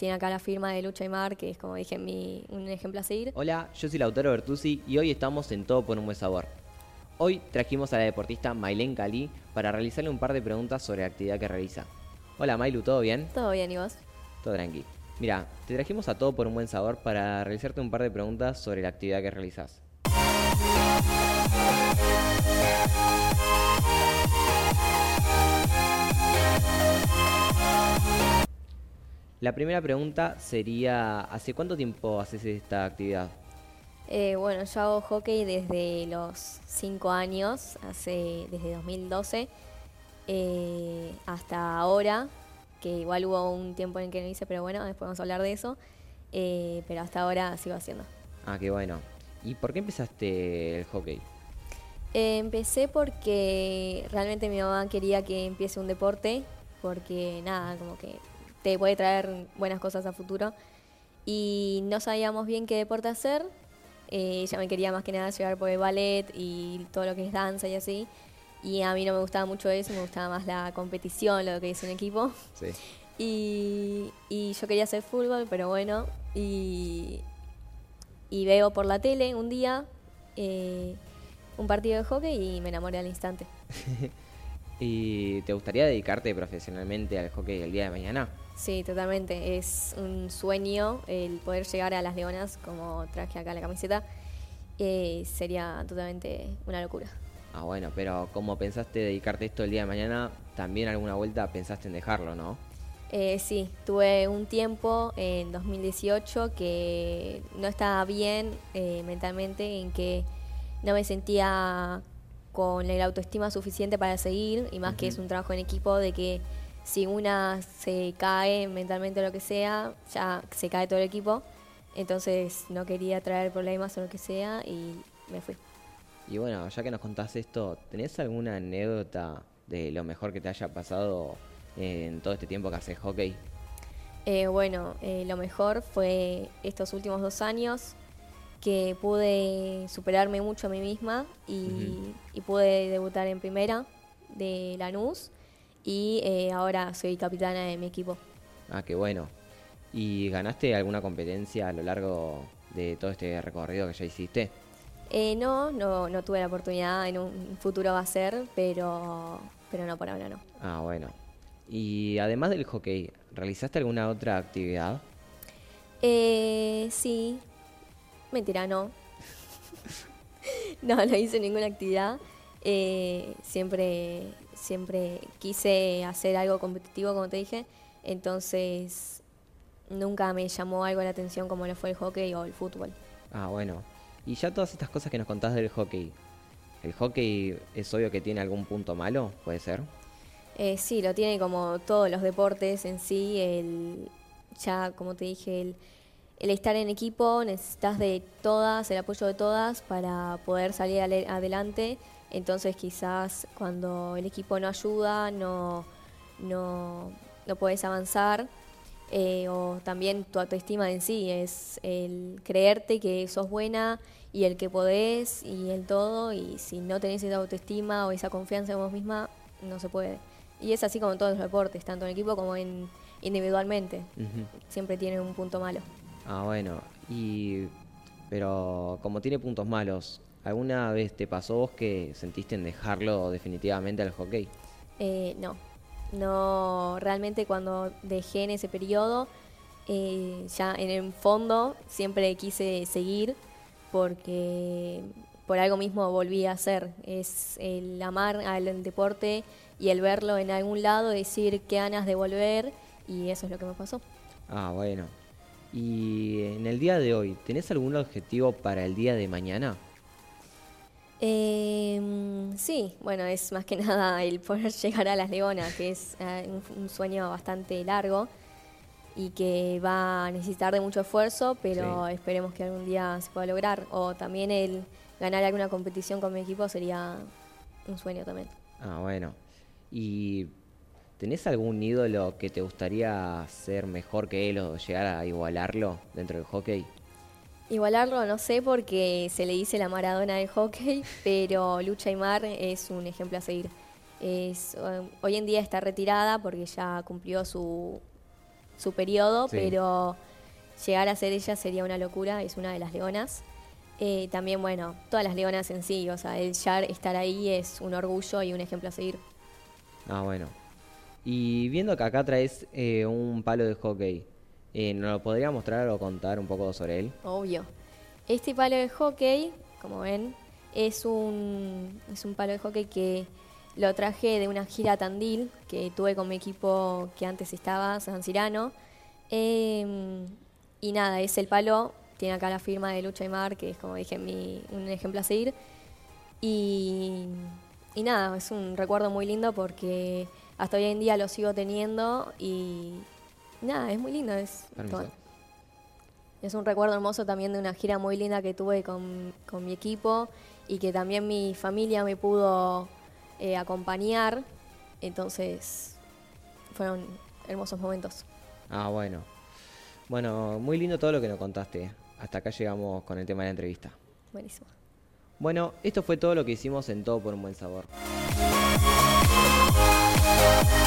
tiene acá la firma de Lucha y Mar, que es como dije mi, un ejemplo a seguir. Hola, yo soy Lautaro Bertuzzi y hoy estamos en Todo por un buen sabor. Hoy trajimos a la deportista Mailen Cali para realizarle un par de preguntas sobre la actividad que realiza. Hola Mailu, ¿todo bien? Todo bien, ¿y vos? Todo tranqui. Mira, te trajimos a Todo por un buen sabor para realizarte un par de preguntas sobre la actividad que realizas. La primera pregunta sería, ¿hace cuánto tiempo haces esta actividad? Eh, bueno, yo hago hockey desde los 5 años, hace desde 2012 eh, hasta ahora, que igual hubo un tiempo en que no hice, pero bueno, después vamos a hablar de eso. Eh, pero hasta ahora sigo haciendo. Ah, qué bueno. ¿Y por qué empezaste el hockey? empecé porque realmente mi mamá quería que empiece un deporte, porque nada, como que te puede traer buenas cosas a futuro. Y no sabíamos bien qué deporte hacer. Eh, ella me quería más que nada llevar por el ballet y todo lo que es danza y así. Y a mí no me gustaba mucho eso, me gustaba más la competición, lo que es un equipo. Sí. Y, y yo quería hacer fútbol, pero bueno. Y, y veo por la tele un día eh, un partido de hockey y me enamoré al instante. ¿Y te gustaría dedicarte profesionalmente al hockey el día de mañana? Sí, totalmente. Es un sueño el poder llegar a las leonas, como traje acá la camiseta. Eh, sería totalmente una locura. Ah, bueno, pero como pensaste dedicarte esto el día de mañana, también alguna vuelta pensaste en dejarlo, ¿no? Eh, sí, tuve un tiempo en 2018 que no estaba bien eh, mentalmente, en que no me sentía con la autoestima suficiente para seguir, y más que es un trabajo en equipo, de que si una se cae mentalmente o lo que sea, ya se cae todo el equipo. Entonces no quería traer problemas o lo que sea y me fui. Y bueno, ya que nos contás esto, ¿tenés alguna anécdota de lo mejor que te haya pasado en todo este tiempo que haces hockey? Eh, bueno, eh, lo mejor fue estos últimos dos años que pude superarme mucho a mí misma y, y pude debutar en primera de Lanús y eh, ahora soy capitana de mi equipo. Ah, qué bueno. ¿Y ganaste alguna competencia a lo largo de todo este recorrido que ya hiciste? Eh, no, no, no tuve la oportunidad, en un futuro va a ser, pero, pero no, por ahora no. Ah, bueno. Y además del hockey, ¿realizaste alguna otra actividad? Eh, sí. Mentira, no. no, no hice ninguna actividad. Eh, siempre siempre quise hacer algo competitivo, como te dije, entonces nunca me llamó algo la atención como lo fue el hockey o el fútbol. Ah, bueno. Y ya todas estas cosas que nos contás del hockey, ¿el hockey es obvio que tiene algún punto malo? ¿Puede ser? Eh, sí, lo tiene como todos los deportes en sí, el, ya como te dije, el, el estar en equipo, necesitas de todas, el apoyo de todas para poder salir adelante entonces quizás cuando el equipo no ayuda, no, no, no puedes avanzar. Eh, o también tu autoestima en sí, es el creerte que sos buena y el que podés y el todo, y si no tenés esa autoestima o esa confianza en vos misma, no se puede. Y es así como en todos los deportes, tanto en equipo como en individualmente. Siempre tiene un punto malo. Ah, bueno. Y pero como tiene puntos malos, ¿Alguna vez te pasó vos que sentiste en dejarlo definitivamente al hockey? Eh, no, no, realmente cuando dejé en ese periodo, eh, ya en el fondo siempre quise seguir porque por algo mismo volví a hacer, es el amar al deporte y el verlo en algún lado, decir qué ganas de volver y eso es lo que me pasó. Ah, bueno. Y en el día de hoy, ¿tenés algún objetivo para el día de mañana? Eh, sí, bueno, es más que nada el poder llegar a las Leonas, que es eh, un, sueño bastante largo y que va a necesitar de mucho esfuerzo, pero esperemos que algún día se pueda lograr. O también el ganar alguna competición con mi equipo sería un sueño también. Ah, bueno. ¿Y tenés algún ídolo que te gustaría ser mejor que él o llegar a igualarlo dentro del hockey? Igualarlo no sé porque se le dice la Maradona del hockey, pero Lucha Aymar es un ejemplo a seguir. Es, um, hoy en día está retirada porque ya cumplió su, su periodo, Sí. pero llegar a ser ella sería una locura, es una de las leonas. Eh, también, bueno, todas las leonas en sí, o sea, el ya estar ahí es un orgullo y un ejemplo a seguir. Ah, bueno. Y viendo que acá traes eh, un palo de hockey, eh, ¿nos lo podría mostrar o contar un poco sobre él? Obvio. Este palo de hockey, como ven, es un, es un palo de hockey que lo traje de una gira Tandil que tuve con mi equipo que antes estaba, San Cirano. Eh, y nada, es el palo, tiene acá la firma de Lucha y Mar, que es como dije, mi, un ejemplo a seguir. Y, y nada, es un recuerdo muy lindo porque hasta hoy en día lo sigo teniendo y nada, es muy lindo. Es, es un recuerdo hermoso también de una gira muy linda que tuve con, con mi equipo y que también mi familia me pudo eh, acompañar. Entonces, fueron hermosos momentos. Ah, bueno. Bueno, muy lindo todo lo que nos contaste. Hasta acá llegamos con el tema de la entrevista. Buenísimo. Bueno, esto fue todo lo que hicimos en Todo por un Buen Sabor. Bye.